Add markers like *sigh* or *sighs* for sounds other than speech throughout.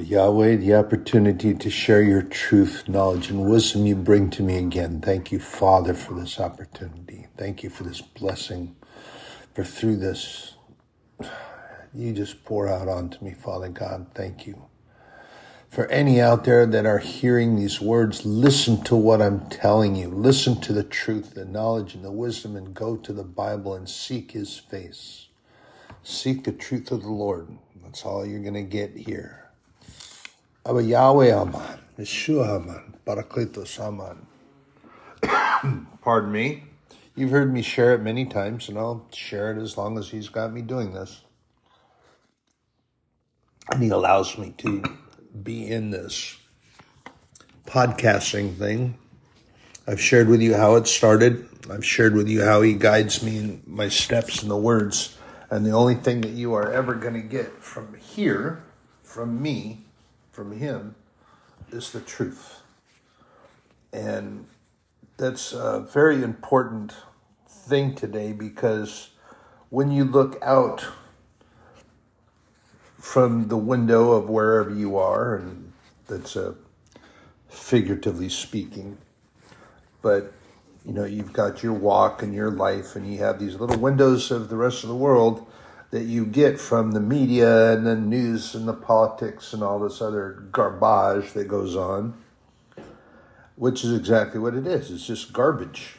Yahweh, the opportunity to share your truth, knowledge, and wisdom you bring to me again. Thank you, Father, for this opportunity. Thank you for this blessing. For through this, you just pour out onto me, Father God. Thank you. For any out there that are hearing these words, listen to what I'm telling you. Listen to the truth, the knowledge, and the wisdom, and go to the Bible and seek His face. Seek the truth of the Lord. That's all you're going to get here. Abba Yahweh Aman, Yeshua Aman, Parakletos Aman. *coughs* Pardon me. You've heard me share it many times, and I'll share it as long as He's got me doing this. And He allows me to be in this podcasting thing. I've shared with you how it started. I've shared with you how He guides me in my steps and the words. And the only thing that you are ever going to get from here, from me, from Him is the truth. And that's a very important thing today because when you look out from the window of wherever you are, and that's a figuratively speaking, but you know, you've got your walk and your life, and you have these little windows of the rest of the world that you get from the media and the news and the politics and all this other garbage that goes on, which is exactly what it is. It's just garbage.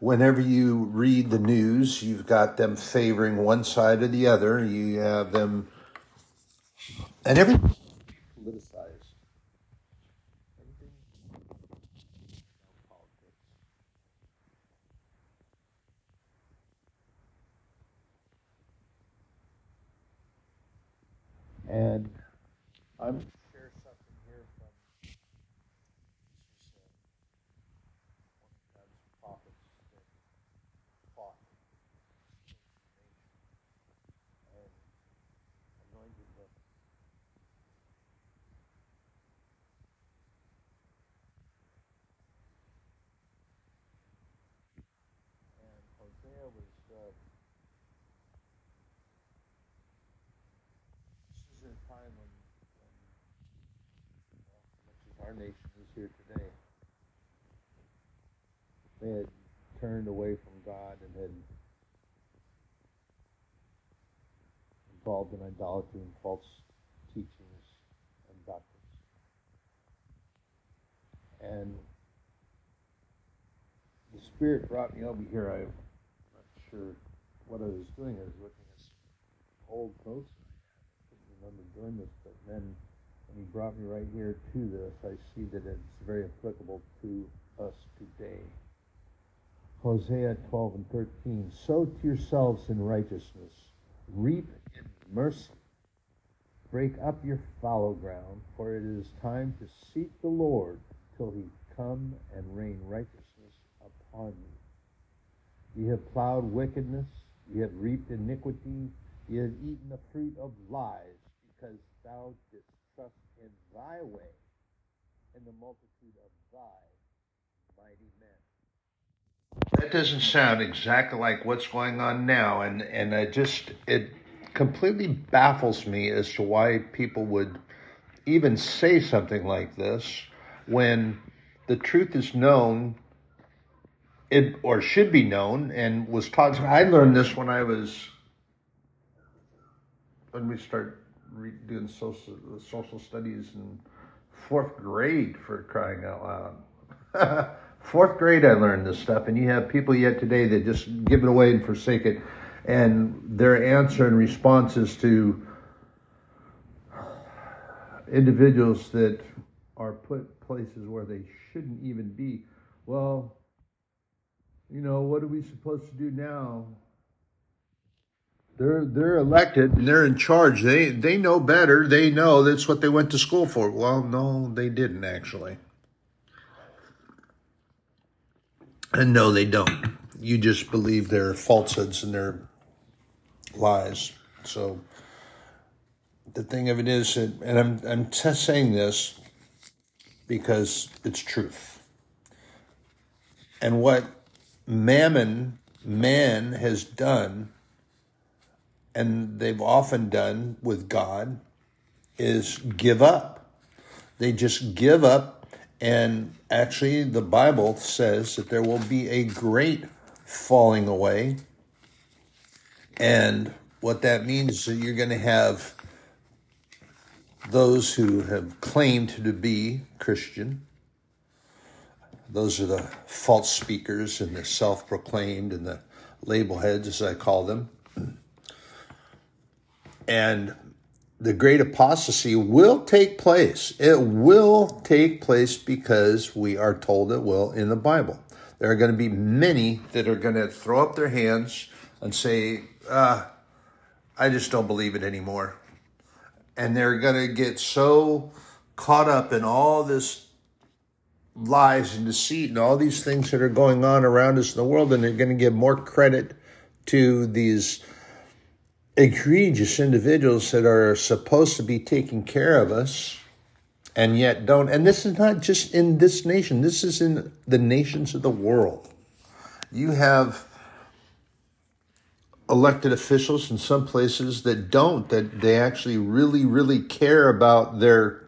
Whenever you read the news, you've got them favoring one side or the other. You have them, and everything And I'm share something here from this is uh, one of God's prophets that fought and anointed them. And Hosea was uh, time when, when well, much as our nation is here today, they had turned away from God and had involved in idolatry and false teachings and doctrines. And the Spirit brought me over here. I'm not sure what I was doing. I was looking at old notes I couldn't remember doing this, but then he brought me right here to this, I see that it's very applicable to us today. Hosea 12 and 13. Sow to yourselves in righteousness, reap in mercy. Break up your fallow ground, for it is time to seek the Lord till he come and rain righteousness upon you. Ye have plowed wickedness, ye have reaped iniquity, ye have eaten the fruit of lies because thou didst in thy way in the multitude of thy mighty men. That doesn't sound exactly like what's going on now, and and I just it completely baffles me as to why people would even say something like this when the truth is known it or should be known and was taught i learned this when i was when we start doing social social studies in fourth grade for crying out loud. *laughs* fourth grade, I learned this stuff, and you have people yet today that just give it away and forsake it, and their answer and responses to individuals that are put places where they shouldn't even be. Well, you know, what are we supposed to do now? They're they're elected and they're in charge. They they know better. They know that's what they went to school for. Well, no, they didn't actually. And no, they don't. You just believe their falsehoods and their lies. So the thing of it is that, and I'm I'm just saying this because it's truth. And what mammon man has done and they've often done with God is give up. They just give up. And actually, the Bible says that there will be a great falling away. And what that means is that you're going to have those who have claimed to be Christian. Those are the false speakers and the self proclaimed and the label heads, as I call them. And the great apostasy will take place. It will take place because we are told it will in the Bible. There are going to be many that are going to throw up their hands and say, ah, I just don't believe it anymore. And they're going to get so caught up in all this lies and deceit and all these things that are going on around us in the world, and they're going to give more credit to these egregious individuals that are supposed to be taking care of us and yet don't. And this is not just in this nation, this is in the nations of the world. You have elected officials in some places that don't, that they actually really, really care about their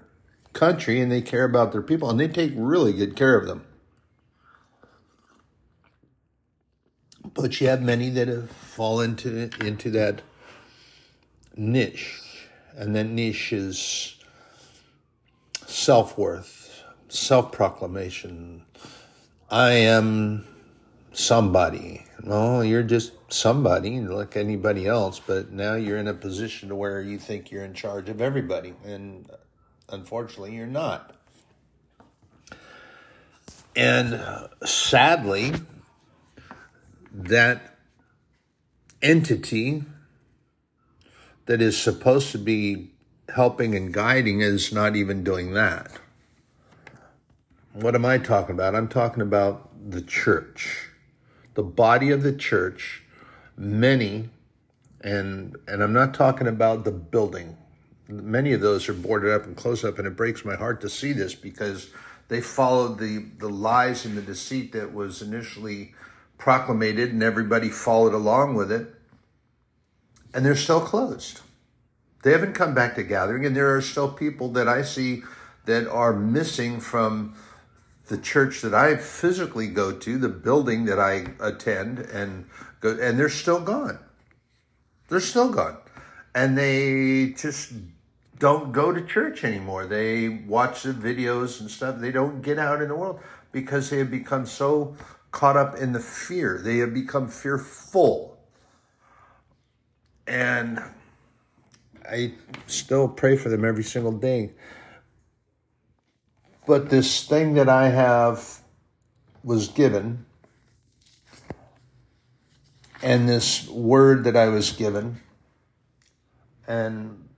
country and they care about their people and they take really good care of them. But you have many that have fallen into, into that niche, and that niche is self worth, self proclamation. I am somebody. No, you're just somebody like anybody else, but now you're in a position to where you think you're in charge of everybody, and unfortunately, you're not. And sadly, that entity that is supposed to be helping and guiding is not even doing that. What am I talking about? I'm talking about the church, the body of the church. Many, and and I'm not talking about the building. Many of those are boarded up and closed up, and it breaks my heart to see this because they followed the the lies and the deceit that was initially proclamated, and everybody followed along with it and they're still closed. They haven't come back to gathering, and there are still people that I see that are missing from the church that I physically go to, the building that I attend, and go, and they're still gone. They're still gone, and they just don't go to church anymore. They watch the videos and stuff. They don't get out in the world because they have become so caught up in the fear. They have become fearful and I still pray for them every single day. But this thing that I have was given, and this word that I was given, and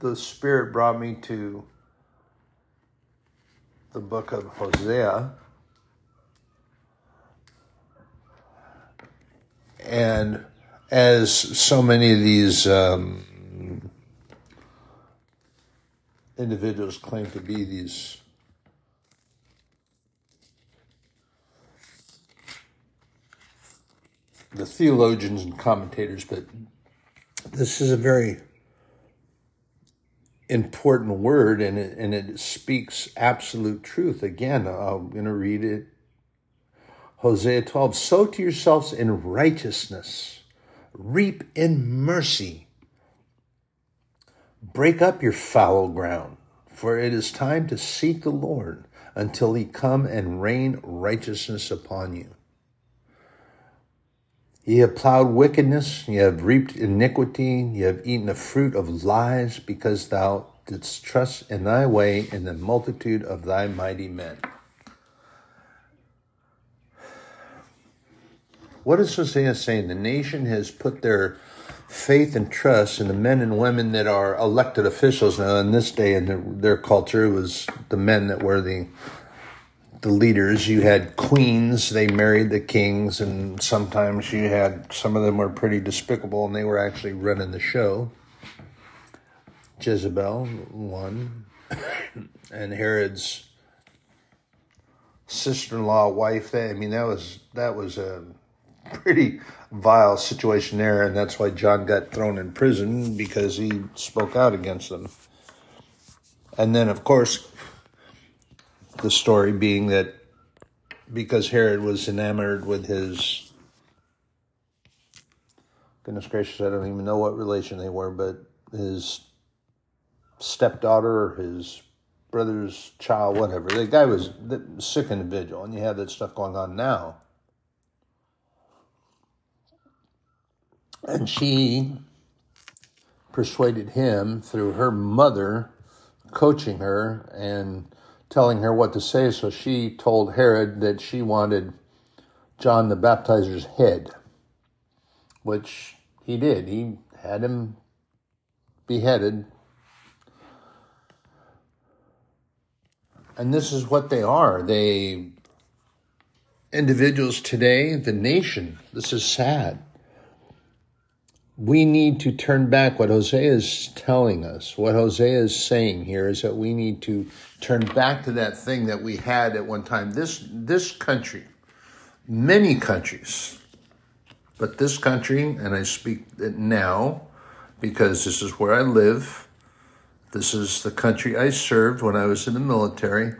the Spirit brought me to the book of Hosea And as so many of these um, individuals claim to be these the theologians and commentators, but this is a very important word and it, and it speaks absolute truth. Again, I'm going to read it Hosea 12, sow to yourselves in righteousness, reap in mercy. Break up your fallow ground, for it is time to seek the Lord until he come and rain righteousness upon you. Ye have plowed wickedness, ye have reaped iniquity, ye have eaten the fruit of lies, because thou didst trust in thy way in the multitude of thy mighty men. What is Hosea saying? The nation has put their faith and trust in the men and women that are elected officials. Now, in this day in their, their culture, it was the men that were the the leaders. You had queens; they married the kings, and sometimes you had some of them were pretty despicable, and they were actually running the show. Jezebel, one, *coughs* and Herod's sister-in-law wife. I mean, that was that was a pretty vile situation there, and that's why John got thrown in prison because he spoke out against them. And then, of course, the story being that because Herod was enamored with his goodness gracious, I don't even know what relation they were, but his stepdaughter, his brother's child, whatever. The guy was a sick individual, and you have that stuff going on now. And she persuaded him through her mother coaching her and telling her what to say. So she told Herod that she wanted John the Baptizer's head, which he did. He had him beheaded. And this is what they are. They individuals today, the nation. This is sad we need to turn back. What Hosea is telling us, what Hosea is saying here is that we need to turn back to that thing that we had at one time. This, this country, many countries, but this country, and I speak it now because this is where I live. This is the country I served when I was in the military.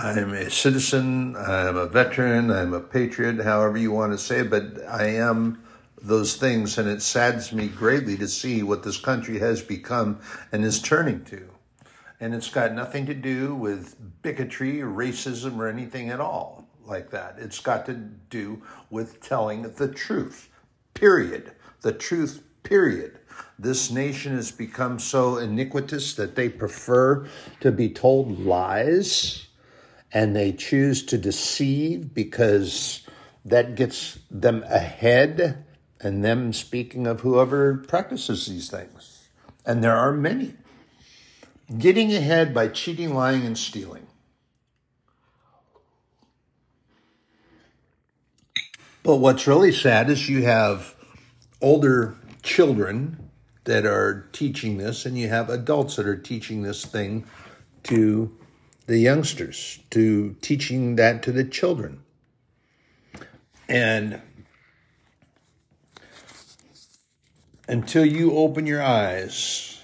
I'm a citizen, I'm a veteran, I'm a patriot, however you want to say it, but I am those things, and it saddens me greatly to see what this country has become and is turning to. And it's got nothing to do with bigotry or racism or anything at all like that. It's got to do with telling the truth, period. The truth, period. This nation has become so iniquitous that they prefer to be told lies and they choose to deceive because that gets them ahead and them speaking of whoever practices these things. And there are many. Getting ahead by cheating, lying, and stealing. But what's really sad is you have older children that are teaching this, and you have adults that are teaching this thing to the youngsters, to teaching that to the children. And until you open your eyes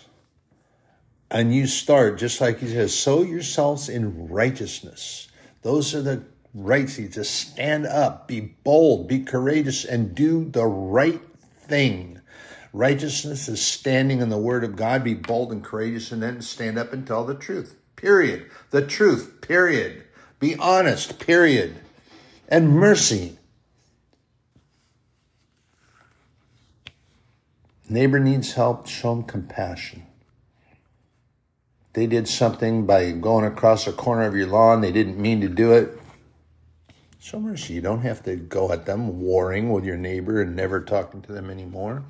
and you start, just like he says, sow yourselves in righteousness. Those are the rights. to stand up, be bold, be courageous, and do the right thing. Righteousness is standing in the word of God, be bold and courageous, and then stand up and tell the truth period. The truth, period. Be honest, period. And mercy. Neighbor needs help, show them compassion. They did something by going across a corner of your lawn, they didn't mean to do it. Show mercy. You don't have to go at them warring with your neighbor and never talking to them anymore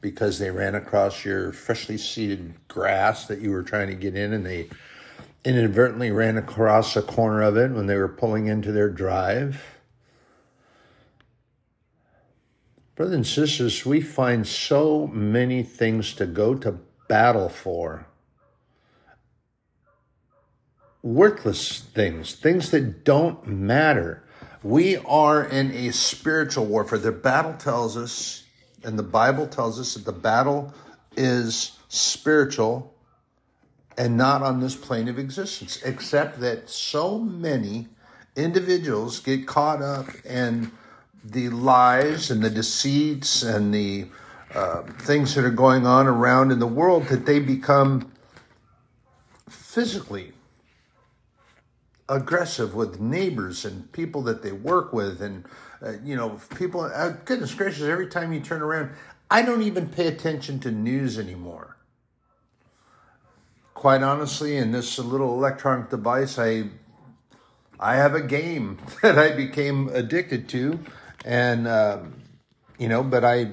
because they ran across your freshly seeded grass that you were trying to get in and they inadvertently ran across a corner of it when they were pulling into their drive. Brothers and sisters, we find so many things to go to battle for. Worthless things, things that don't matter. We are in a spiritual warfare. The battle tells us and the Bible tells us that the battle is spiritual and not on this plane of existence, except that so many individuals get caught up in the lies and the deceits and the uh, things that are going on around in the world that they become physically aggressive with neighbors and people that they work with and uh, you know people uh, goodness gracious every time you turn around i don't even pay attention to news anymore. Quite honestly in this little electronic device i i have a game *laughs* that i became addicted to and um, you know but i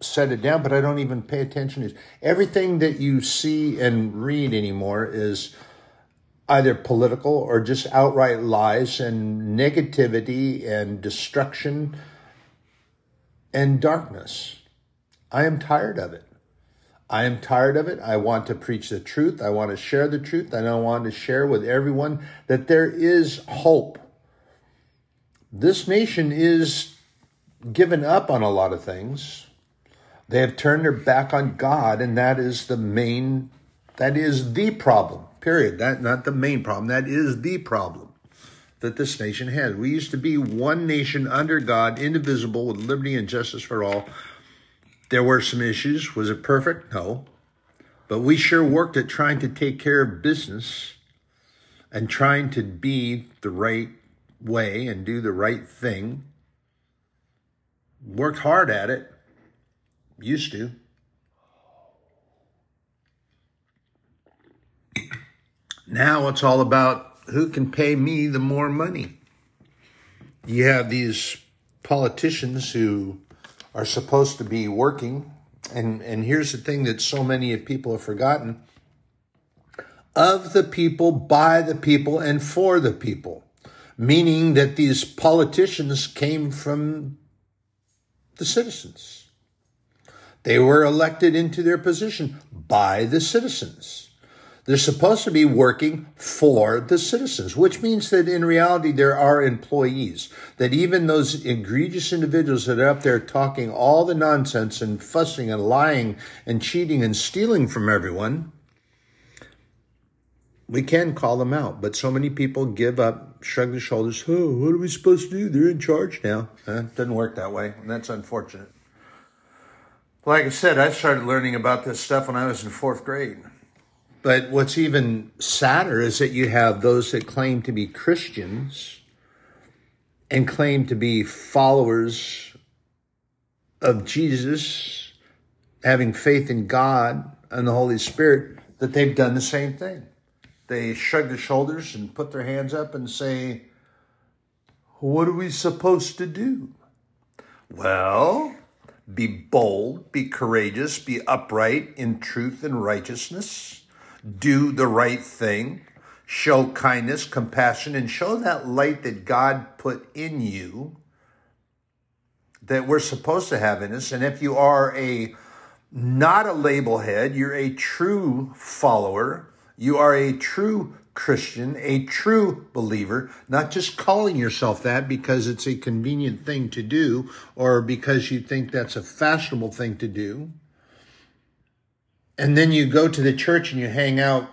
set it down but i don't even pay attention to everything that you see and read anymore is either political or just outright lies and negativity and destruction and darkness. I am tired of it. I am tired of it. I want to preach the truth. I want to share the truth. And I want to share with everyone that there is hope. this nation is given up on a lot of things. They have turned their back on God, and that is the main, that is the problem, period. That not the main problem, that is the problem that this nation has. We used to be one nation under God, indivisible, with liberty and justice for all. There were some issues. Was it perfect? No. But we sure worked at trying to take care of business and trying to be the right way and do the right thing. Worked hard at it. Used to. Now it's all about who can pay me the more money. You have these politicians who are supposed to be working, and, and here's the thing that so many people have forgotten of the people, by the people, and for the people, meaning that these politicians came from the citizens. They were elected into their position by the citizens. They're supposed to be working for the citizens, which means that in reality there are employees. That even those egregious individuals that are up there talking all the nonsense and fussing and lying and cheating and stealing from everyone, we can call them out. But so many people give up, shrug their shoulders. Oh, what are we supposed to do? They're in charge now. Eh, it doesn't work that way, and that's unfortunate. Like I said, I started learning about this stuff when I was in fourth grade. But what's even sadder is that you have those that claim to be Christians and claim to be followers of Jesus, having faith in God and the Holy Spirit, that they've done the same thing. They shrug their shoulders and put their hands up and say, What are we supposed to do? Well, be bold, be courageous, be upright in truth and righteousness do the right thing, show kindness, compassion, and show that light that God put in you that we're supposed to have in us. And if you are a not a label head, you're a true follower, you are a true Christian, a true believer, not just calling yourself that because it's a convenient thing to do or because you think that's a fashionable thing to do and then you go to the church and you hang out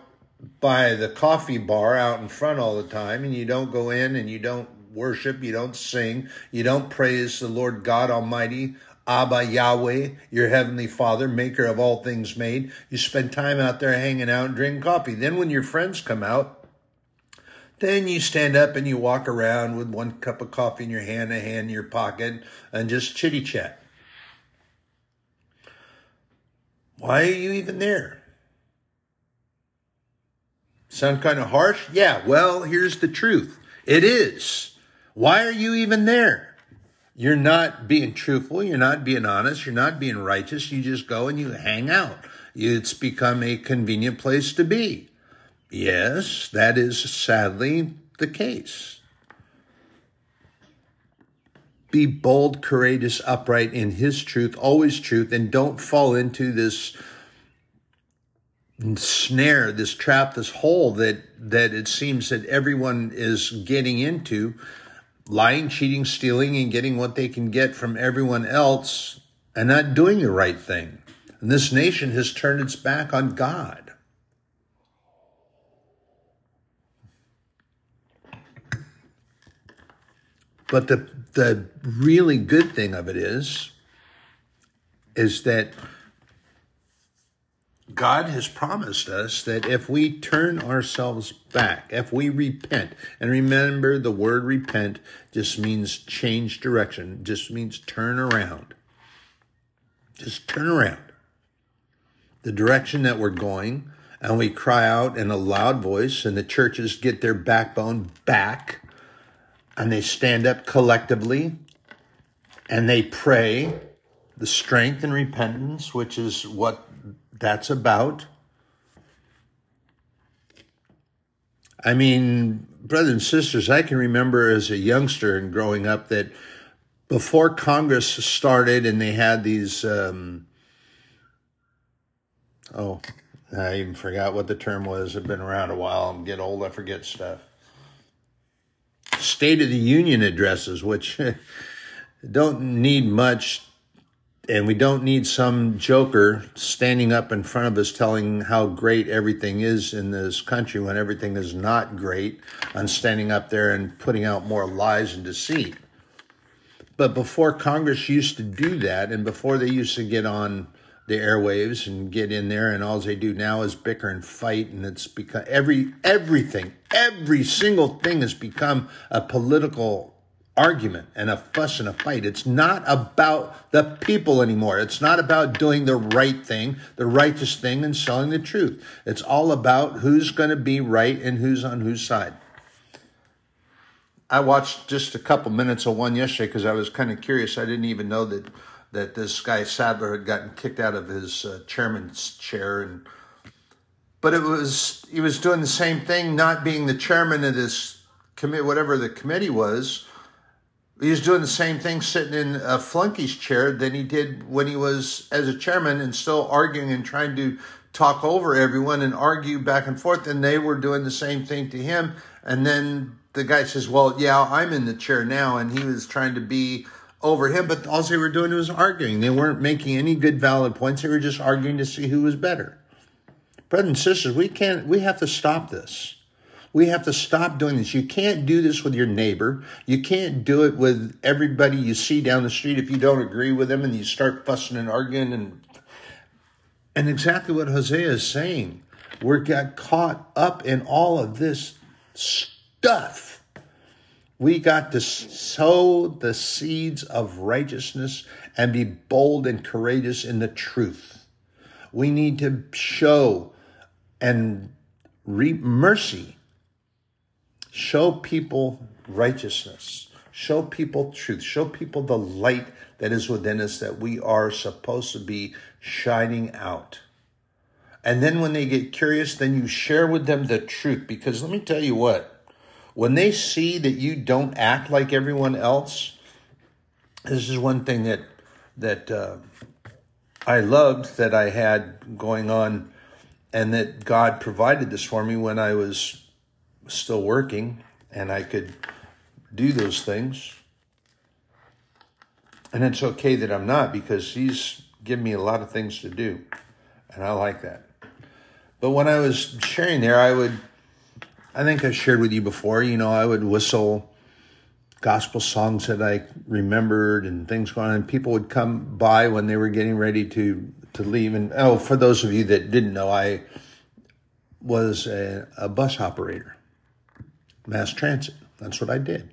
by the coffee bar out in front all the time and you don't go in and you don't worship, you don't sing, you don't praise the Lord God Almighty, Abba Yahweh, your heavenly Father, maker of all things made. You spend time out there hanging out and drinking coffee. Then when your friends come out, then you stand up and you walk around with one cup of coffee in your hand, a hand in your pocket, and just chitty chat. Why are you even there? Sound kind of harsh? Yeah, well, here's the truth. It is. Why are you even there? You're not being truthful. You're not being honest. You're not being righteous. You just go and you hang out. It's become a convenient place to be. Yes, that is sadly the case. Be bold, courageous, upright in His truth, always truth, and don't fall into this snare, this trap, this hole that that it seems that everyone is getting into, lying, cheating, stealing, and getting what they can get from everyone else, and not doing the right thing. And this nation has turned its back on God. But the the really good thing of it is, is that God has promised us that if we turn ourselves back, if we repent, and remember the word repent just means change direction, just means turn around. Just turn around. The direction that we're going, and we cry out in a loud voice, and the churches get their backbone back and they stand up collectively and they pray the strength and repentance, which is what that's about. I mean, brothers and sisters, I can remember as a youngster and growing up that before Congress started and they had these, um, oh, I even forgot what the term was. I've been around a while. I'm getting old. I forget stuff State of the Union addresses, which *laughs* don't need much and we don't need some joker standing up in front of us telling how great everything is in this country when everything is not great and standing up there and putting out more lies and deceit. But before Congress used to do that, and before they used to get on the airwaves and get in there, and all they do now is bicker and fight, and it's become every everything, every single thing has become a political argument and a fuss and a fight. It's not about the people anymore. It's not about doing the right thing, the righteous thing, and selling the truth. It's all about who's going to be right and who's on whose side. I watched just a couple minutes of one yesterday because I was kind of curious. I didn't even know that that this guy Nadler had gotten kicked out of his uh, chairman's chair and but it was he was doing the same thing not being the chairman of this committee whatever the committee was he was doing the same thing sitting in a flunky's chair than he did when he was as a chairman and still arguing and trying to talk over everyone and argue back and forth. And they were doing the same thing to him. And then the guy says, Well, yeah, I'm in the chair now. And he was trying to be over him, but all they were doing was arguing. They weren't making any good valid points. They were just arguing to see who was better. Brothers and sisters, we can't, we have to stop this. We have to stop doing this. You can't do this with your neighbor. You can't do it with everybody you see down the street if you don't agree with them and you start fussing and arguing and and exactly what Hosea is saying. we're got caught up in all of this stuff. We got to sow the seeds of righteousness and be bold and courageous in the truth. We need to show and reap mercy Show people righteousness. Show people truth. Show people the light that is within us that we are supposed to be shining out. And then when they get curious, then you share with them the truth. Because let me tell you what, when they see that you don't act like everyone else, this is one thing that that uh, I loved that I had going on, and that God provided this for me when I was still working and I could do those things. And it's okay that I'm not because he's given me a lot of things to do. And I like that. But when I was sharing there, I would, I think I shared with you before, you know, I would whistle gospel songs that I remembered and things going on. And people would come by when they were getting ready to, to leave. And oh, for those of you that didn't know, I was a, a bus operator mass transit. That's what I did.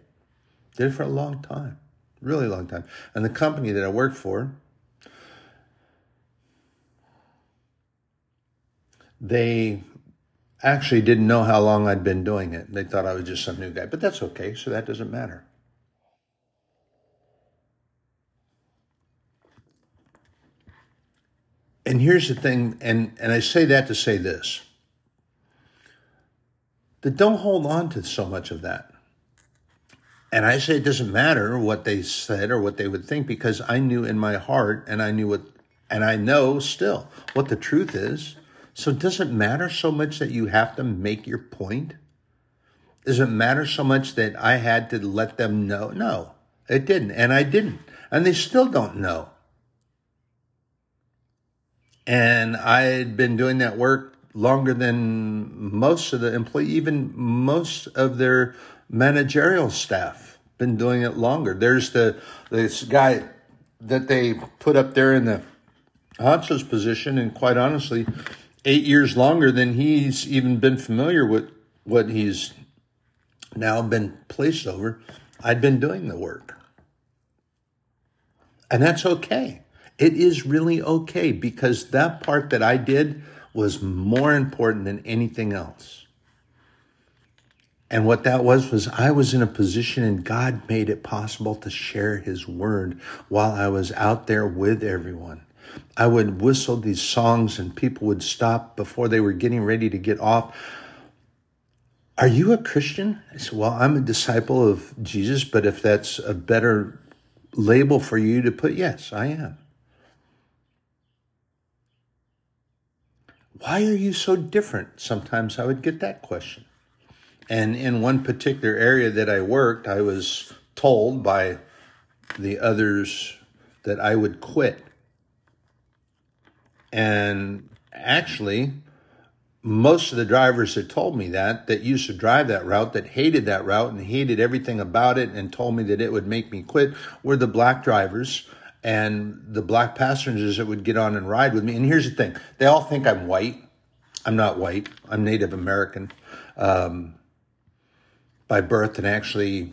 Did it for a long time, really long time. And the company that I worked for, they actually didn't know how long I'd been doing it. They thought I was just some new guy, but that's okay. So that doesn't matter. And here's the thing, and, and I say that to say this that don't hold on to so much of that. And I say it doesn't matter what they said or what they would think because I knew in my heart and I knew what, and I know still what the truth is. So does it matter so much that you have to make your point? Does it matter so much that I had to let them know? No, it didn't. And I didn't. And they still don't know. And I had been doing that work longer than most of the employee, even most of their managerial staff been doing it longer. There's the this guy that they put up there in the Honcho's position, and quite honestly, eight years longer than he's even been familiar with what he's now been placed over. I'd been doing the work. And that's okay. It is really okay because that part that I did was more important than anything else. And what that was, was I was in a position and God made it possible to share his word while I was out there with everyone. I would whistle these songs and people would stop before they were getting ready to get off. Are you a Christian? I said, Well, I'm a disciple of Jesus, but if that's a better label for you to put, yes, I am. Why are you so different? Sometimes I would get that question. And in one particular area that I worked, I was told by the others that I would quit. And actually, most of the drivers that told me that, that used to drive that route, that hated that route and hated everything about it and told me that it would make me quit, were the black drivers and the black passengers that would get on and ride with me. And here's the thing they all think I'm white. I'm not white, I'm Native American um, by birth, and actually,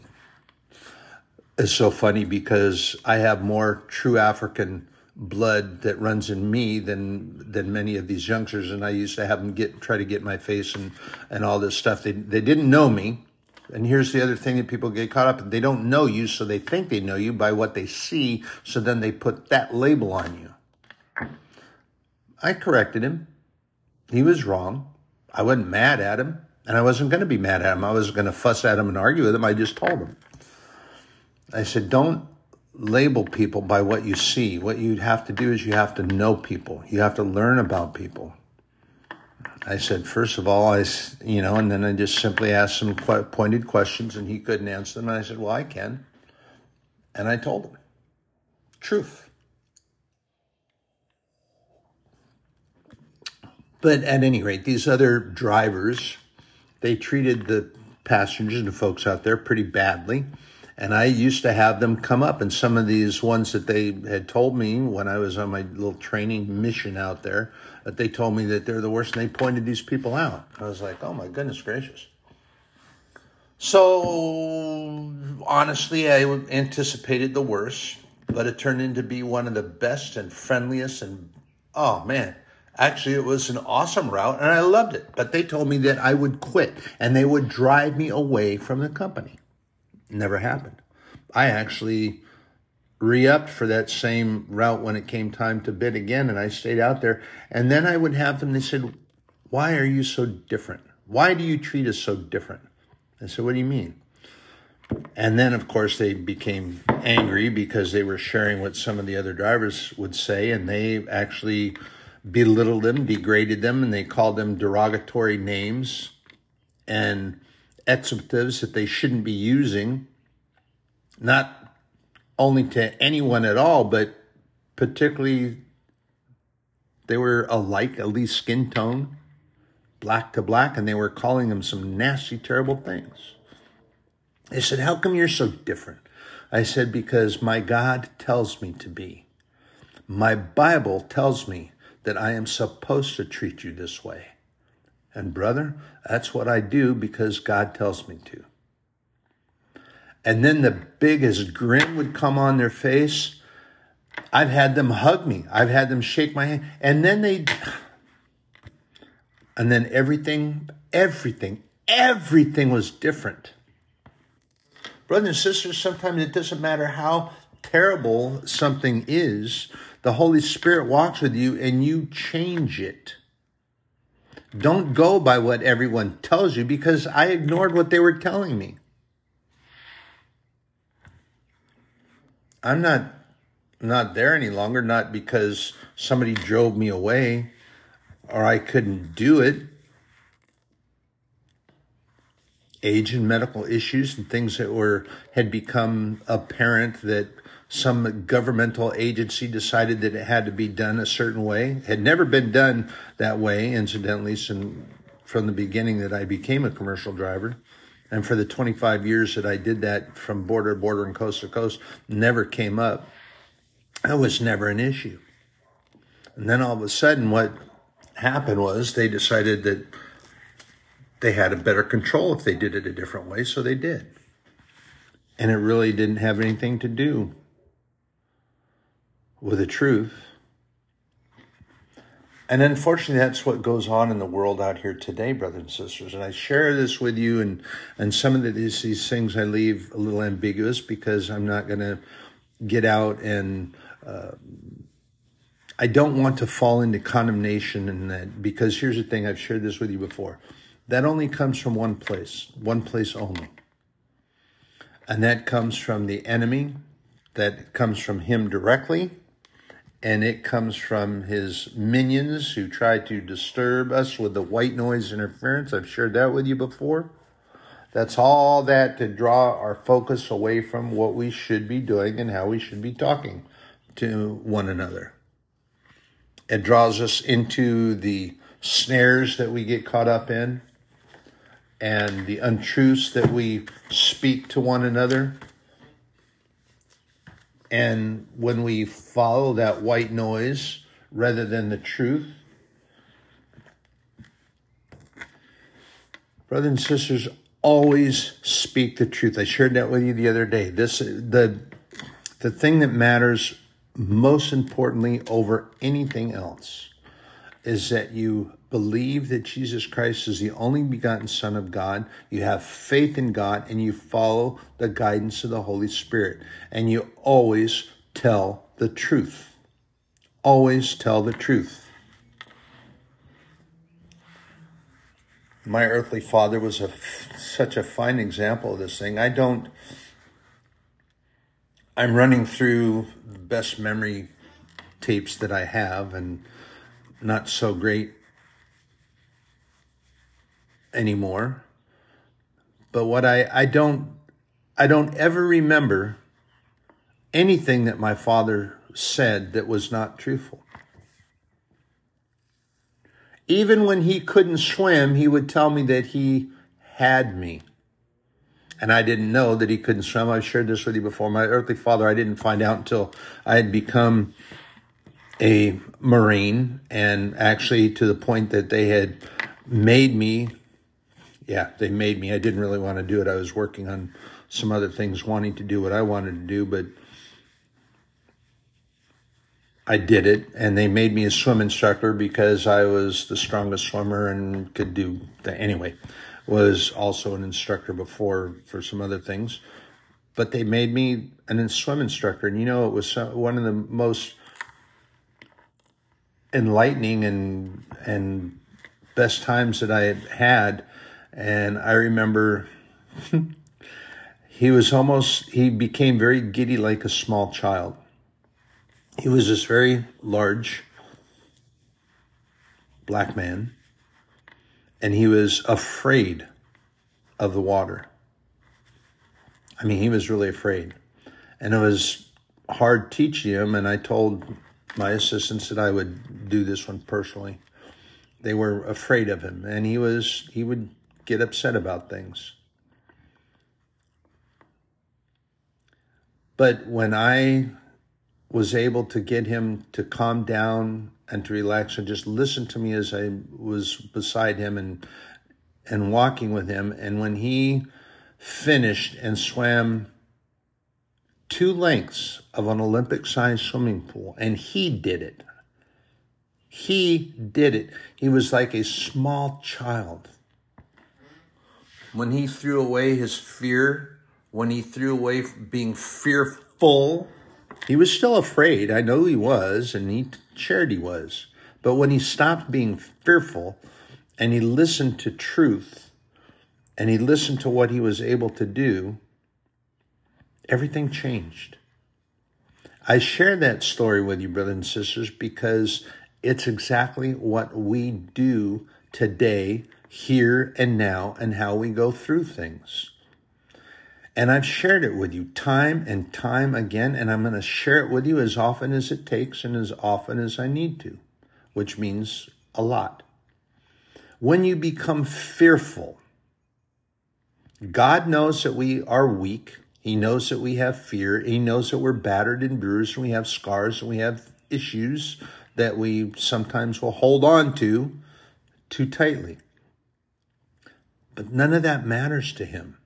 it's so funny because I have more true African blood that runs in me than than many of these youngsters. And I used to have them get try to get my face and and all this stuff. They they didn't know me. And here's the other thing that people get caught up in. They don't know you so they think they know you by what they see. So then they put that label on you. I corrected him. He was wrong. I wasn't mad at him. And I wasn't going to be mad at him. I was going to fuss at him and argue with him. I just told him. I said don't label people by what you see. What you have to do is you have to know people. You have to learn about people. I said, first of all, I, you know, and then I just simply asked some pointed questions and he couldn't answer them. And I said, well, I can. And I told him, truth. But at any rate, these other drivers, they treated the passengers and the folks out there pretty badly. And I used to have them come up, and some of these ones that they had told me when I was on my little training mission out there, that they told me that they're the worst, and they pointed these people out. I was like, oh my goodness gracious. So honestly, I anticipated the worst, but it turned into be one of the best and friendliest, and oh man, Actually, it was an awesome route and I loved it. But they told me that I would quit and they would drive me away from the company. Never happened. I actually re upped for that same route when it came time to bid again, and I stayed out there. And then I would have them, they said, Why are you so different? Why do you treat us so different? I said, What do you mean? And then, of course, they became angry because they were sharing what some of the other drivers would say, and they actually belittled them, degraded them, and they called them derogatory names. And expletives that they shouldn't be using, not only to anyone at all, but particularly they were alike, at least skin tone, black to black, and they were calling them some nasty, terrible things. They said, How come you're so different? I said, Because my God tells me to be. My Bible tells me that I am supposed to treat you this way. And brother, that's what I do because God tells me to. And then the biggest grin would come on their face. I've had them hug me. I've had them shake my hand. And then they, *sighs* and then everything, everything, everything was different. Brothers and sisters, sometimes it doesn't matter how terrible something is, the Holy Spirit walks with you and you change it. Don't go by what everyone tells you because I ignored what they were telling me. I'm not not there any longer not because somebody drove me away or I couldn't do it. Age and medical issues and things that were had become apparent that some governmental agency decided that it had to be done a certain way. It had never been done that way, incidentally, since from the beginning that I became a commercial driver. And for the 25 years that I did that from border to border and coast to coast, never came up. That was never an issue. And then all of a sudden, what happened was they decided that they had a better control if they did it a different way, so they did. And it really didn't have anything to do with the truth. And unfortunately, that's what goes on in the world out here today, brothers and sisters. And I share this with you, and, and some of the, these, these things I leave a little ambiguous because I'm not going to get out and uh, I don't want to fall into condemnation and that because here's the thing I've shared this with you before that only comes from one place, one place only. And that comes from the enemy, that comes from him directly and it comes from his minions who try to disturb us with the white noise interference. I've shared that with you before. That's all that to draw our focus away from what we should be doing and how we should be talking to one another. It draws us into the snares that we get caught up in and the untruths that we speak to one another. And when we follow that white noise rather than the truth, brothers and sisters, always speak the truth. I shared that with you the other day. This the the thing that matters most importantly over anything else is that you believe that Jesus Christ is the only begotten Son of God, you have faith in God, and you follow the guidance of the Holy Spirit. And you always tell the truth. Always tell the truth. My earthly father was a, such a fine example of this thing. I don't, I'm running through the best memory tapes that I have and not so great anymore. But what I, I don't I don't ever remember anything that my father said that was not truthful. Even when he couldn't swim, he would tell me that he had me. And I didn't know that he couldn't swim. I've shared this with you before. My earthly father, I didn't find out until I had become a Marine and actually to the point that they had made me yeah, they made me. I didn't really want to do it. I was working on some other things, wanting to do what I wanted to do, but I did it, and they made me a swim instructor because I was the strongest swimmer and could do that. Anyway, was also an instructor before for some other things, but they made me an swim instructor, and you know, it was one of the most enlightening and and best times that I had had and I remember *laughs* he was almost, he became very giddy like a small child. He was this very large black man, and he was afraid of the water. I mean, he was really afraid. And it was hard teaching him, and I told my assistants that I would do this one personally. They were afraid of him, and he was, he would get upset about things. But when I was able to get him to calm down and to relax and just listen to me as I was beside him and and walking with him and when he finished and swam two lengths of an Olympic sized swimming pool and he did it. He did it. He was like a small child when he threw away his fear, when he threw away being fearful, he was still afraid. I know he was, and he shared he was. But when he stopped being fearful and he listened to truth and he listened to what he was able to do, everything changed. I share that story with you, brothers and sisters, because it's exactly what we do today here and now and how we go through things. And I've shared it with you time and time again, and I'm going to share it with you as often as it takes and as often as I need to, which means a lot. When you become fearful, God knows that we are weak. He knows that we have fear. He knows that we're battered and bruised and we have scars and we have issues that we sometimes will hold on to too tightly. But none of that matters to him.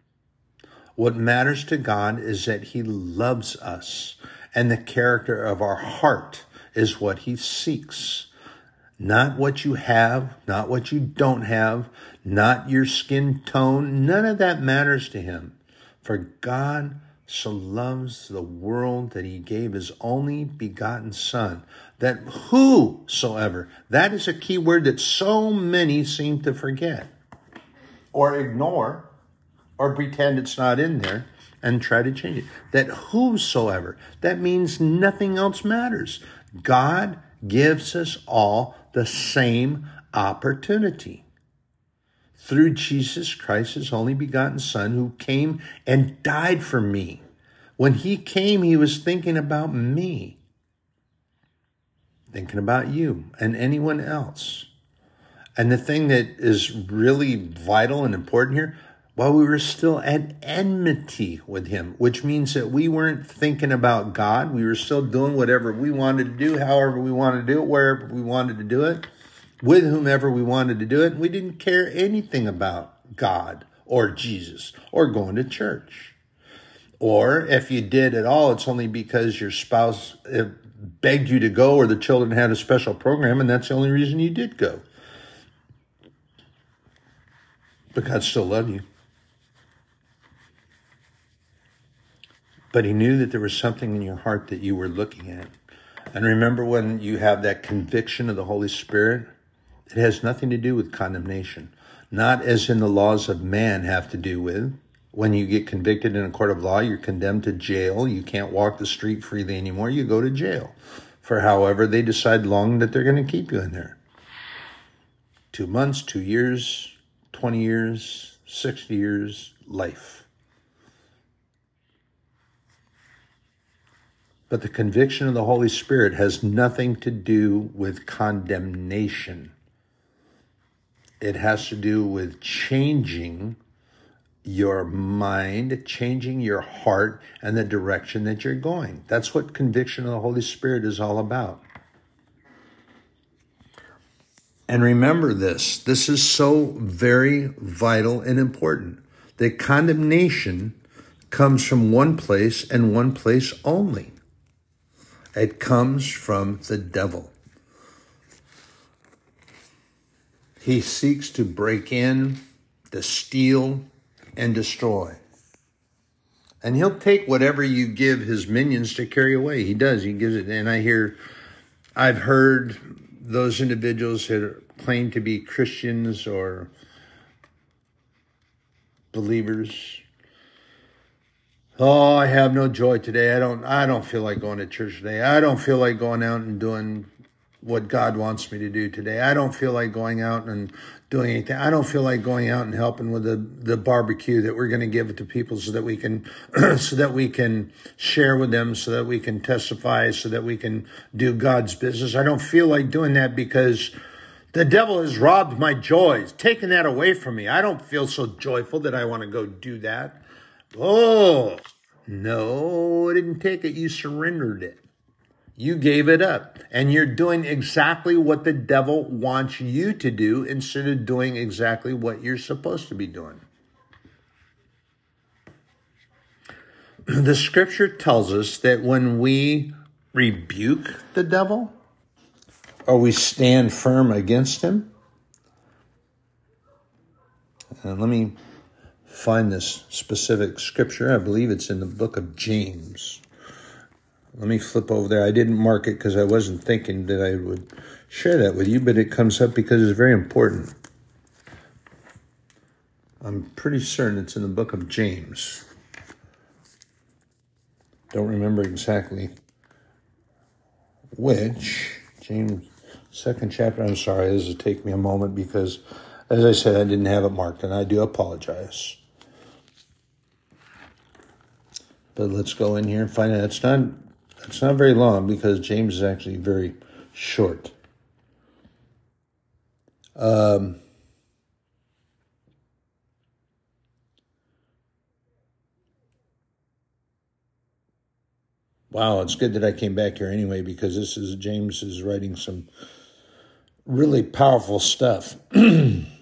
What matters to God is that he loves us, and the character of our heart is what he seeks. Not what you have, not what you don't have, not your skin tone. None of that matters to him. For God so loves the world that he gave his only begotten Son, that whosoever, that is a key word that so many seem to forget or ignore or pretend it's not in there and try to change it. That whosoever, that means nothing else matters. God gives us all the same opportunity through Jesus Christ, his only begotten Son, who came and died for me. When he came, he was thinking about me, thinking about you and anyone else. And the thing that is really vital and important here, while we were still at enmity with him, which means that we weren't thinking about God. We were still doing whatever we wanted to do, however we wanted to do it, wherever we wanted to do it, with whomever we wanted to do it. We didn't care anything about God or Jesus or going to church. Or if you did at all, it's only because your spouse uh, begged you to go or the children had a special program and that's the only reason you did go. But God still loved you. But he knew that there was something in your heart that you were looking at. And remember when you have that conviction of the Holy Spirit? It has nothing to do with condemnation, not as in the laws of man have to do with. When you get convicted in a court of law, you're condemned to jail. You can't walk the street freely anymore. You go to jail for however they decide long that they're going to keep you in there. Two months, two years, 20 years, 60 years, life. But the conviction of the Holy Spirit has nothing to do with condemnation. It has to do with changing your mind, changing your heart, and the direction that you're going. That's what conviction of the Holy Spirit is all about. And remember this this is so very vital and important. That condemnation comes from one place and one place only. It comes from the devil. He seeks to break in, to steal, and destroy. And he'll take whatever you give his minions to carry away. He does. He gives it. And I hear, I've heard those individuals that claim to be Christians or believers Oh, I have no joy today. I don't I don't feel like going to church today. I don't feel like going out and doing what God wants me to do today. I don't feel like going out and doing anything. I don't feel like going out and helping with the, the barbecue that we're going to give it to people so that we can, *clears throat* so that we can share with them, so that we can testify, so that we can do God's business. I don't feel like doing that because the devil has robbed my joys, taken that away from me. I don't feel so joyful that I want to go do that. Oh, no, I didn't take it. You surrendered it. You gave it up. And you're doing exactly what the devil wants you to do instead of doing exactly what you're supposed to be doing. *clears throat* The scripture tells us that when we rebuke the devil or we stand firm against him, and let me find this specific scripture. I believe it's in the book of James. Let me flip over there. I didn't mark it because I wasn't thinking that I would share that with you, but it comes up because it's very important. I'm pretty certain it's in the book of James. Don't remember exactly which. James, second chapter. I'm sorry, this will take me a moment because, as I said, I didn't have it marked, and I do apologize. But let's go in here and find out. It's not it's not very long because James is actually very short. Um, wow, it's good that I came back here anyway because this is James is writing some really powerful stuff. *clears throat*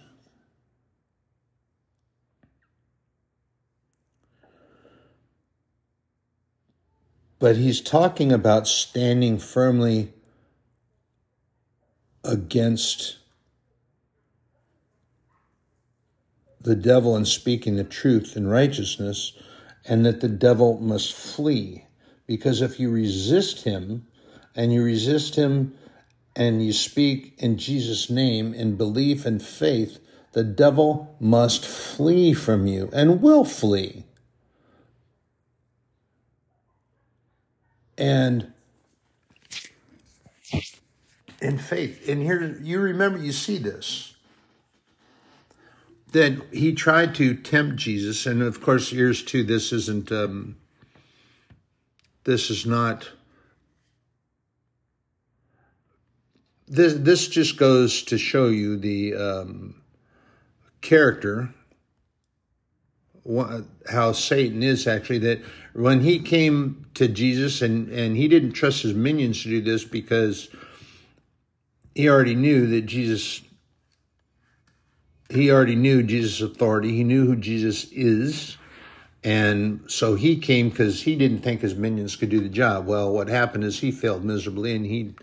but he's talking about standing firmly against the devil and speaking the truth in righteousness, and that the devil must flee. Because if you resist him, and you resist him and you speak in Jesus' name in belief and faith, the devil must flee from you and will flee. And in faith. And here, you remember, you see this. that he tried to tempt Jesus, and of course, here's too. This isn't. Um, this is not. This this just goes to show you the um, character. How Satan is actually that when he came to Jesus and and he didn't trust his minions to do this because he already knew that Jesus he already knew Jesus' authority. He knew who Jesus is. And so he came because he didn't think his minions could do the job. Well, what happened is he failed miserably and he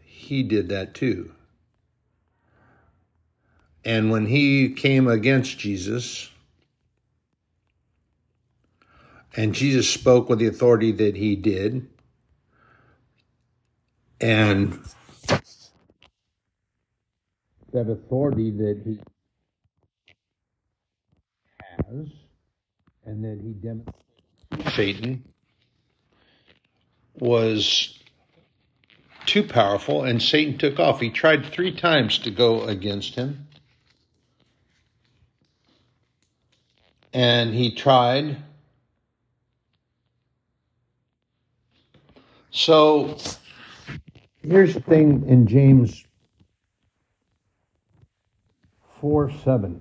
he did that too. And when he came against Jesus, and Jesus spoke with the authority that he did, and that authority that he has and that he demonstrated Satan was too powerful and Satan took off. He tried three times to go against him. And he tried. So here's the thing in James 4 7.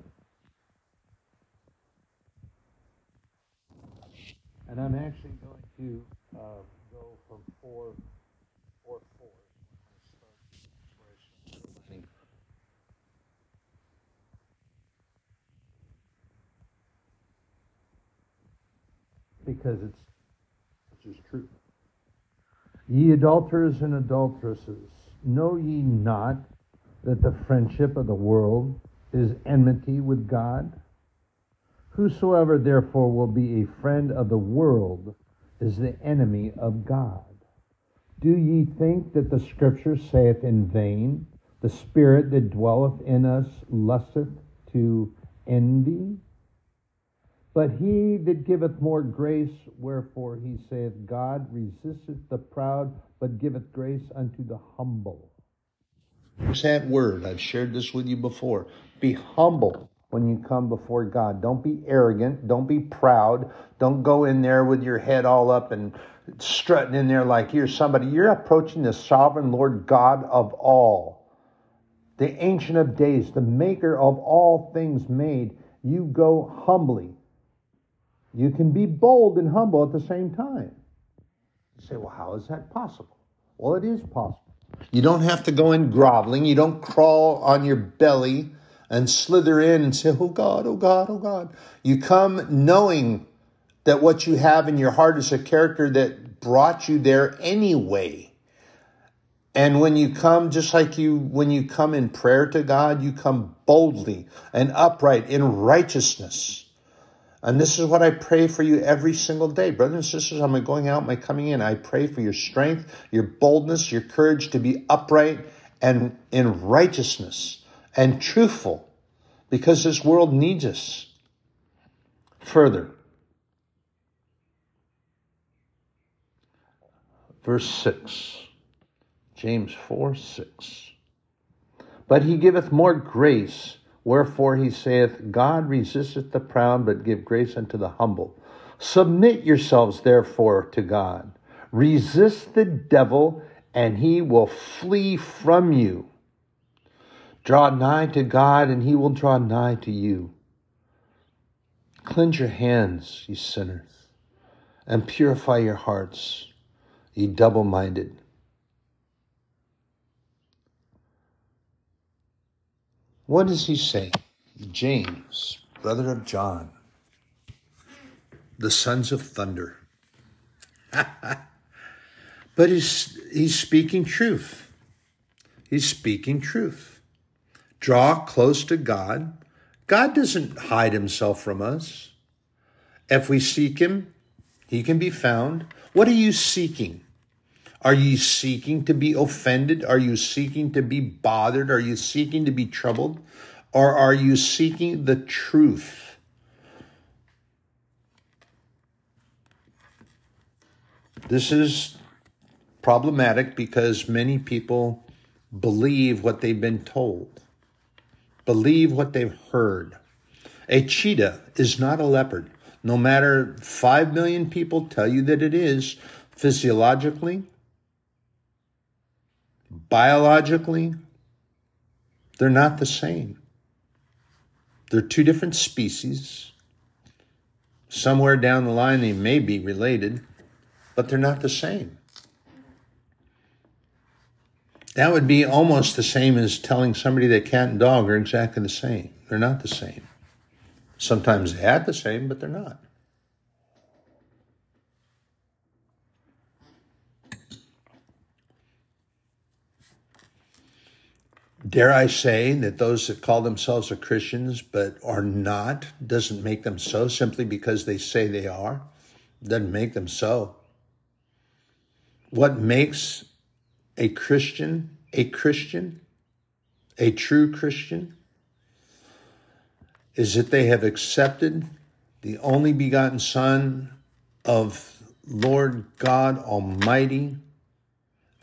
And I'm actually going to uh, go from four, four four. Because it's it's just true. Ye adulterers and adulteresses, know ye not that the friendship of the world is enmity with God? Whosoever therefore will be a friend of the world is the enemy of God. Do ye think that the Scripture saith in vain, The Spirit that dwelleth in us lusteth to envy? But he that giveth more grace, wherefore he saith, God resisteth the proud, but giveth grace unto the humble. Use that word. I've shared this with you before. Be humble when you come before God. Don't be arrogant. Don't be proud. Don't go in there with your head all up and strutting in there like you're somebody. You're approaching the sovereign Lord God of all, the Ancient of Days, the maker of all things made. You go humbly. You can be bold and humble at the same time. You say, well, how is that possible? Well, it is possible. You don't have to go in groveling. You don't crawl on your belly and slither in and say, Oh God, oh God, oh God. You come knowing that what you have in your heart is a character that brought you there anyway. And when you come, just like you, when you come in prayer to God, you come boldly and upright in righteousness. And this is what I pray for you every single day. Brothers and sisters, I'm going out, I'm coming in. I pray for your strength, your boldness, your courage to be upright and in righteousness and truthful because this world needs us. Further, verse 6, James 4 6. But he giveth more grace, wherefore he saith, God resisteth the proud, but give grace unto the humble. Submit yourselves therefore to God. Resist the devil, and he will flee from you. Draw nigh to God, and he will draw nigh to you. Cleanse your hands, ye sinners, and purify your hearts, ye double minded. What does he say? James, brother of John, the sons of thunder. *laughs* but he's, he's speaking truth. He's speaking truth draw close to God. God doesn't hide himself from us. If we seek him, he can be found. What are you seeking? Are you seeking to be offended? Are you seeking to be bothered? Are you seeking to be troubled? Or are you seeking the truth? This is problematic because many people believe what they've been told believe what they've heard. A cheetah is not a leopard. No matter 5 million people tell you that it is, physiologically, biologically, they're not the same. They're two different species. Somewhere down the line, they may be related, but they're not the same. That would be almost the same as telling somebody that cat and dog are exactly the same. They're not the same. Sometimes they act the same, but they're not. Dare I say that those that call themselves are Christians but are not doesn't make them so simply because they say they are? Doesn't make them so. What makes a Christian a Christian, a true Christian, is that they have accepted the only begotten Son of Lord God Almighty,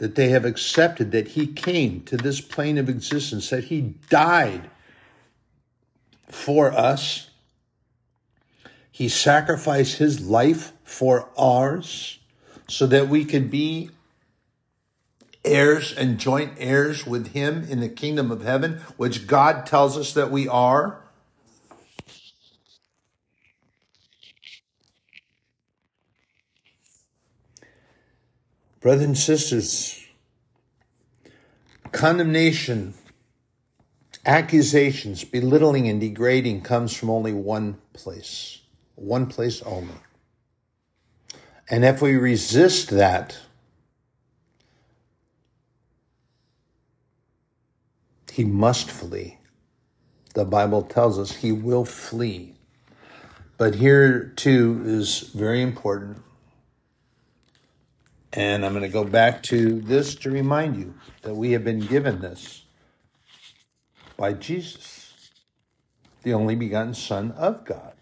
that they have accepted that He came to this plane of existence, that He died for us. He sacrificed His life for ours so that we could be heirs and joint heirs with Him in the kingdom of heaven, which God tells us that we are. Brothers and sisters, condemnation, accusations, belittling, and degrading comes from only one place, one place only. And if we resist that, he must flee. The Bible tells us he will flee. But here, too, is very important and I'm going to go back to this to remind you that we have been given this by Jesus, the only begotten Son of God,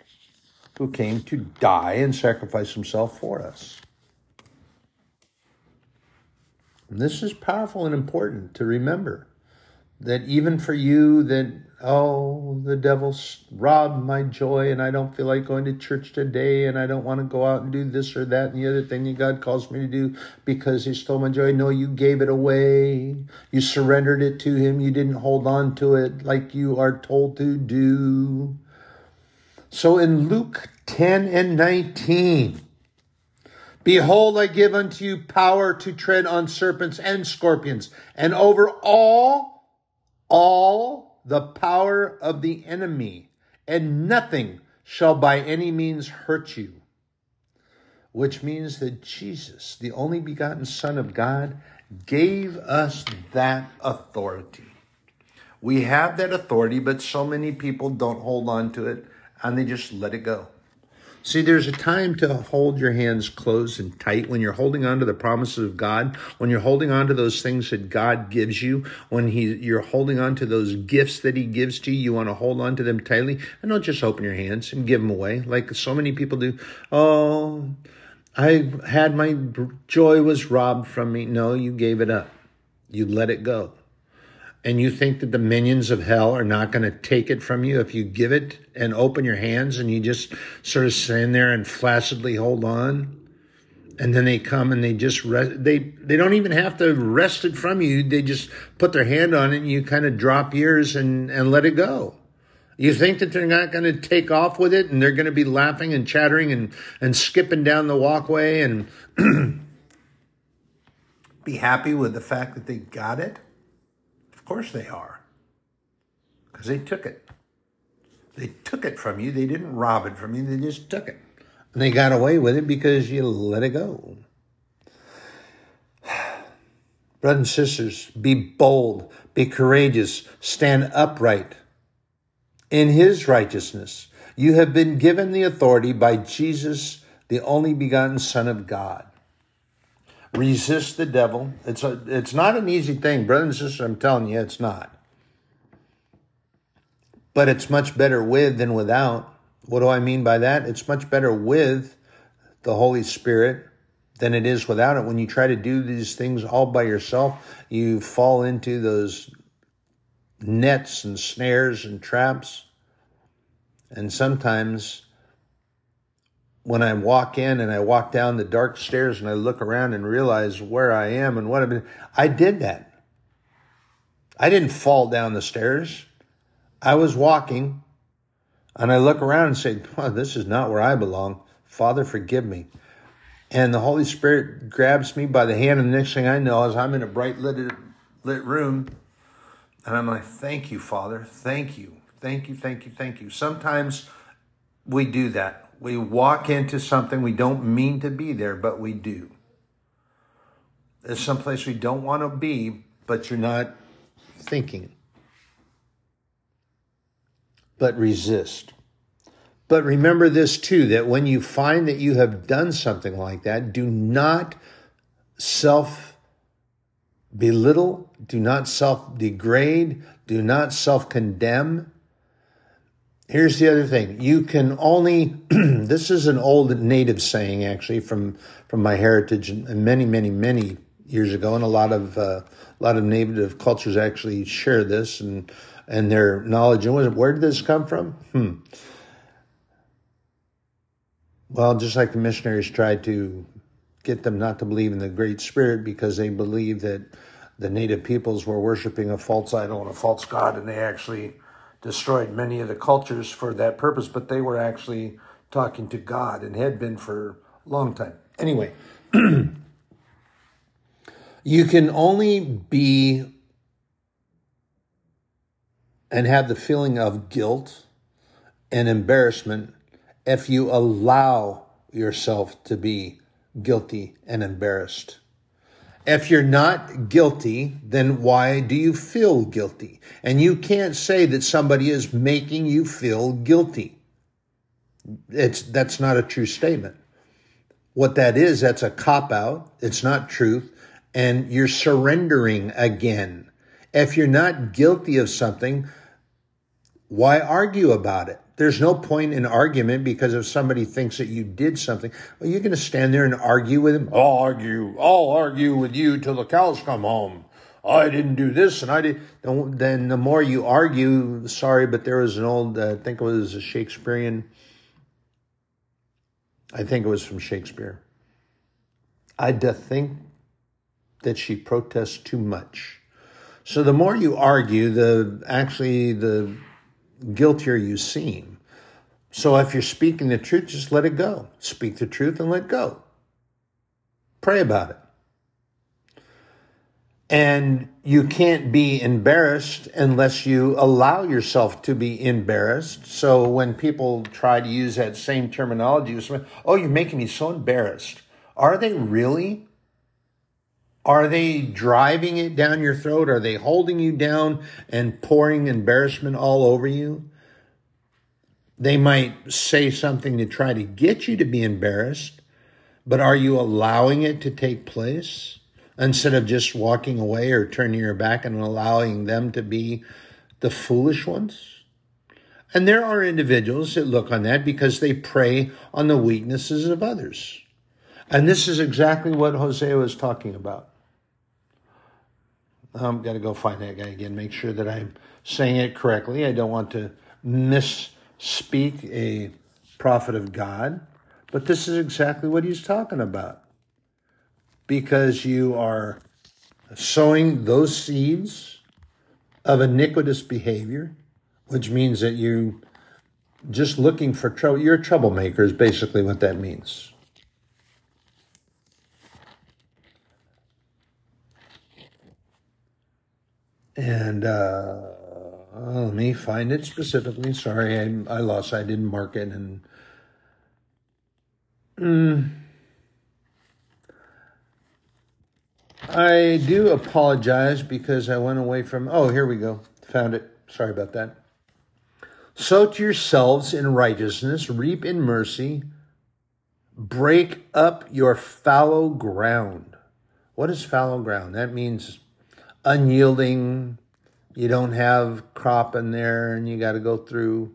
who came to die and sacrifice himself for us. And this is powerful and important to remember that even for you that oh the devil's robbed my joy and i don't feel like going to church today and i don't want to go out and do this or that and the other thing that god calls me to do because he stole my joy. No you gave it away. You surrendered it to him. You didn't hold on to it like you are told to do. So in luke 10 and 19 Behold, I give unto you power to tread on serpents and scorpions, and over all, all the power of the enemy, and nothing shall by any means hurt you. Which means that Jesus, the only begotten Son of God, gave us that authority. We have that authority, but so many people don't hold on to it and they just let it go. See, there's a time to hold your hands closed and tight when you're holding on to the promises of God, when you're holding on to those things that God gives you, when he, you're holding on to those gifts that He gives to you, you want to hold on to them tightly and don't just open your hands and give them away like so many people do. Oh, I had my joy was robbed from me. No, you gave it up. You let it go and you think that the minions of hell are not going to take it from you if you give it and open your hands and you just sort of stand there and flaccidly hold on and then they come and they just rest, they they don't even have to wrest it from you they just put their hand on it and you kind of drop yours and and let it go. You think that they're not going to take off with it and they're going to be laughing and chattering and and skipping down the walkway and *clears throat* be happy with the fact that they got it course they are. Because they took it. They took it from you. They didn't rob it from you. They just took it. And they got away with it because you let it go. *sighs* Brothers and sisters, be bold, be courageous, stand upright in his righteousness. You have been given the authority by Jesus, the only begotten Son of God resist the devil. It's a, it's not an easy thing, brothers and sisters. I'm telling you, it's not. But it's much better with than without. What do I mean by that? It's much better with the Holy Spirit than it is without it. When you try to do these things all by yourself, you fall into those nets and snares and traps. And sometimes when I walk in and I walk down the dark stairs and I look around and realize where I am and what I've been, I did that. I didn't fall down the stairs. I was walking and I look around and say, this is not where I belong. Father, forgive me. And the Holy Spirit grabs me by the hand, and the next thing I know is I'm in a bright lit, lit room. And I'm like, thank you, Father. Thank you. Thank you, thank you, thank you. Sometimes we do that. We walk into something we don't mean to be there, but we do. There's someplace we don't want to be, but you're not thinking. But resist. But remember this too that when you find that you have done something like that, do not self belittle, do not self degrade, do not self condemn. Here's the other thing. You can only, *clears throat* this is an old native saying actually from, from my heritage and many, many, many years ago. And a lot of, uh, a lot of native cultures actually share this and, and their knowledge. And where did this come from? Hmm. Well, just like the missionaries tried to get them not to believe in the Great Spirit because they believed that the native peoples were worshiping a false idol and a false god, and they actually destroyed many of the cultures for that purpose, but they were actually talking to God and had been for a long time. Anyway, *clears throat* you can only be and have the feeling of guilt and embarrassment if you allow yourself to be guilty and embarrassed. If you're not guilty, then why do you feel guilty? And you can't say that somebody is making you feel guilty. It's, that's not a true statement. What that is, that's a cop out. It's not truth. And you're surrendering again. If you're not guilty of something, why argue about it? There's no point in argument because if somebody thinks that you did something, well, you're going to stand there and argue with them. I'll argue. I'll argue with you till the cows come home. I didn't do this and I did. Then the more you argue, sorry, but there was an old, uh, I think it was a Shakespearean, I think it was from Shakespeare. I think that she protests too much. So the more you argue, the actually the guiltier you seem. So if you're speaking the truth, just let it go. Speak the truth and let go. Pray about it. And you can't be embarrassed unless you allow yourself to be embarrassed. So when people try to use that same terminology, oh, you're making me so embarrassed. Are they really? Are they driving it down your throat? Are they holding you down and pouring embarrassment all over you? They might say something to try to get you to be embarrassed, but are you allowing it to take place instead of just walking away or turning your back and allowing them to be the foolish ones? And there are individuals that look on that because they prey on the weaknesses of others. And this is exactly what Hosea was talking about. Um, I'm going to go find that guy again, make sure that I'm saying it correctly. I don't want to misspeak a prophet of God, but this is exactly what he's talking about. Because you are sowing those seeds of iniquitous behavior, which means that you just looking for trouble. You're a troublemaker, is basically what that means. And uh, let me find it specifically. Sorry, I, I lost. I didn't mark it. And mm, I do apologize because I went away from. Oh, here we go. Found it. Sorry about that. Sow to yourselves in righteousness, reap in mercy, break up your fallow ground. What is fallow ground? That means unyielding. You don't have crop in there and you got to go through.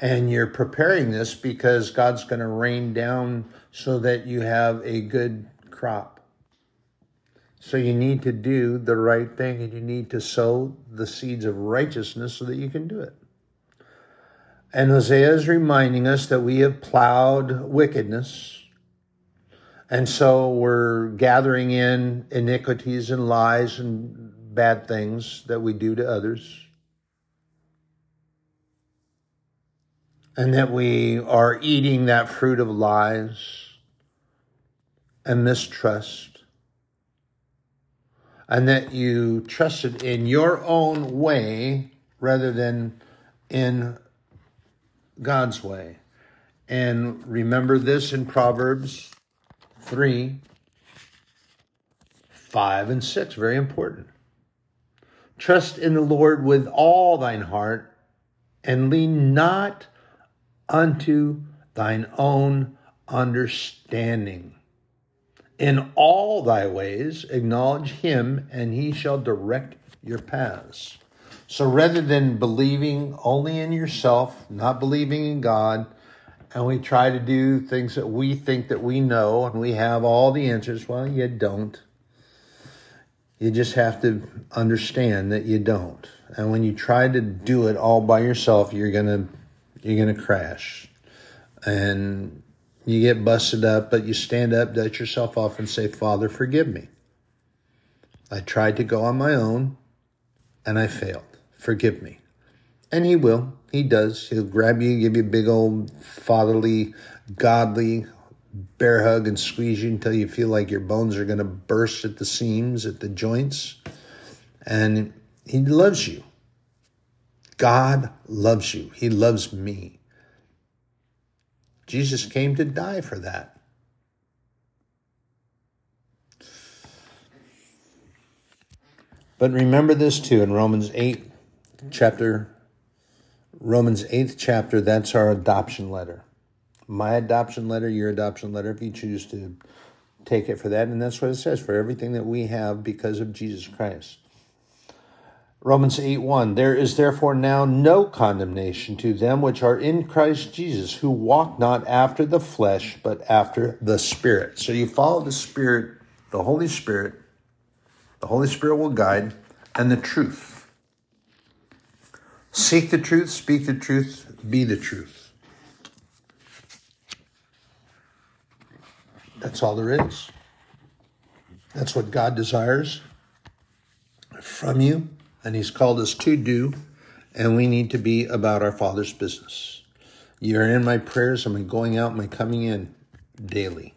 And you're preparing this because God's going to rain down so that you have a good crop. So you need to do the right thing and you need to sow the seeds of righteousness so that you can do it. And Hosea is reminding us that we have plowed wickedness. And so we're gathering in iniquities and lies and bad things that we do to others. And that we are eating that fruit of lies and mistrust. And that you trusted in your own way rather than in God's way. And remember this in Proverbs 3 5 and 6, very important. Trust in the Lord with all thine heart and lean not unto thine own understanding. In all thy ways acknowledge him, and he shall direct your paths. So rather than believing only in yourself, not believing in God, and we try to do things that we think that we know and we have all the answers, well, you don't. You just have to understand that you don't. And when you try to do it all by yourself, you're gonna you're gonna crash. And you get busted up, but you stand up, dust yourself off, and say, Father, forgive me. I tried to go on my own and I failed forgive me. And he will. He does. He'll grab you, give you a big old fatherly, godly bear hug and squeeze you until you feel like your bones are going to burst at the seams, at the joints. And he loves you. God loves you. He loves me. Jesus came to die for that. But remember this too in Romans 8 chapter, Romans 8th chapter, that's our adoption letter. My adoption letter, your adoption letter, if you choose to take it for that. And that's what it says for everything that we have because of Jesus Christ. Romans 8 1 There is therefore now no condemnation to them which are in Christ Jesus, who walk not after the flesh, but after the Spirit. So you follow the Spirit, the Holy Spirit. The Holy Spirit will guide, and the truth. Seek the truth, speak the truth, be the truth. That's all there is. That's what God desires from you, and He's called us to do, and we need to be about our Father's business. You're in my prayers, I'm going out, I'm coming in daily.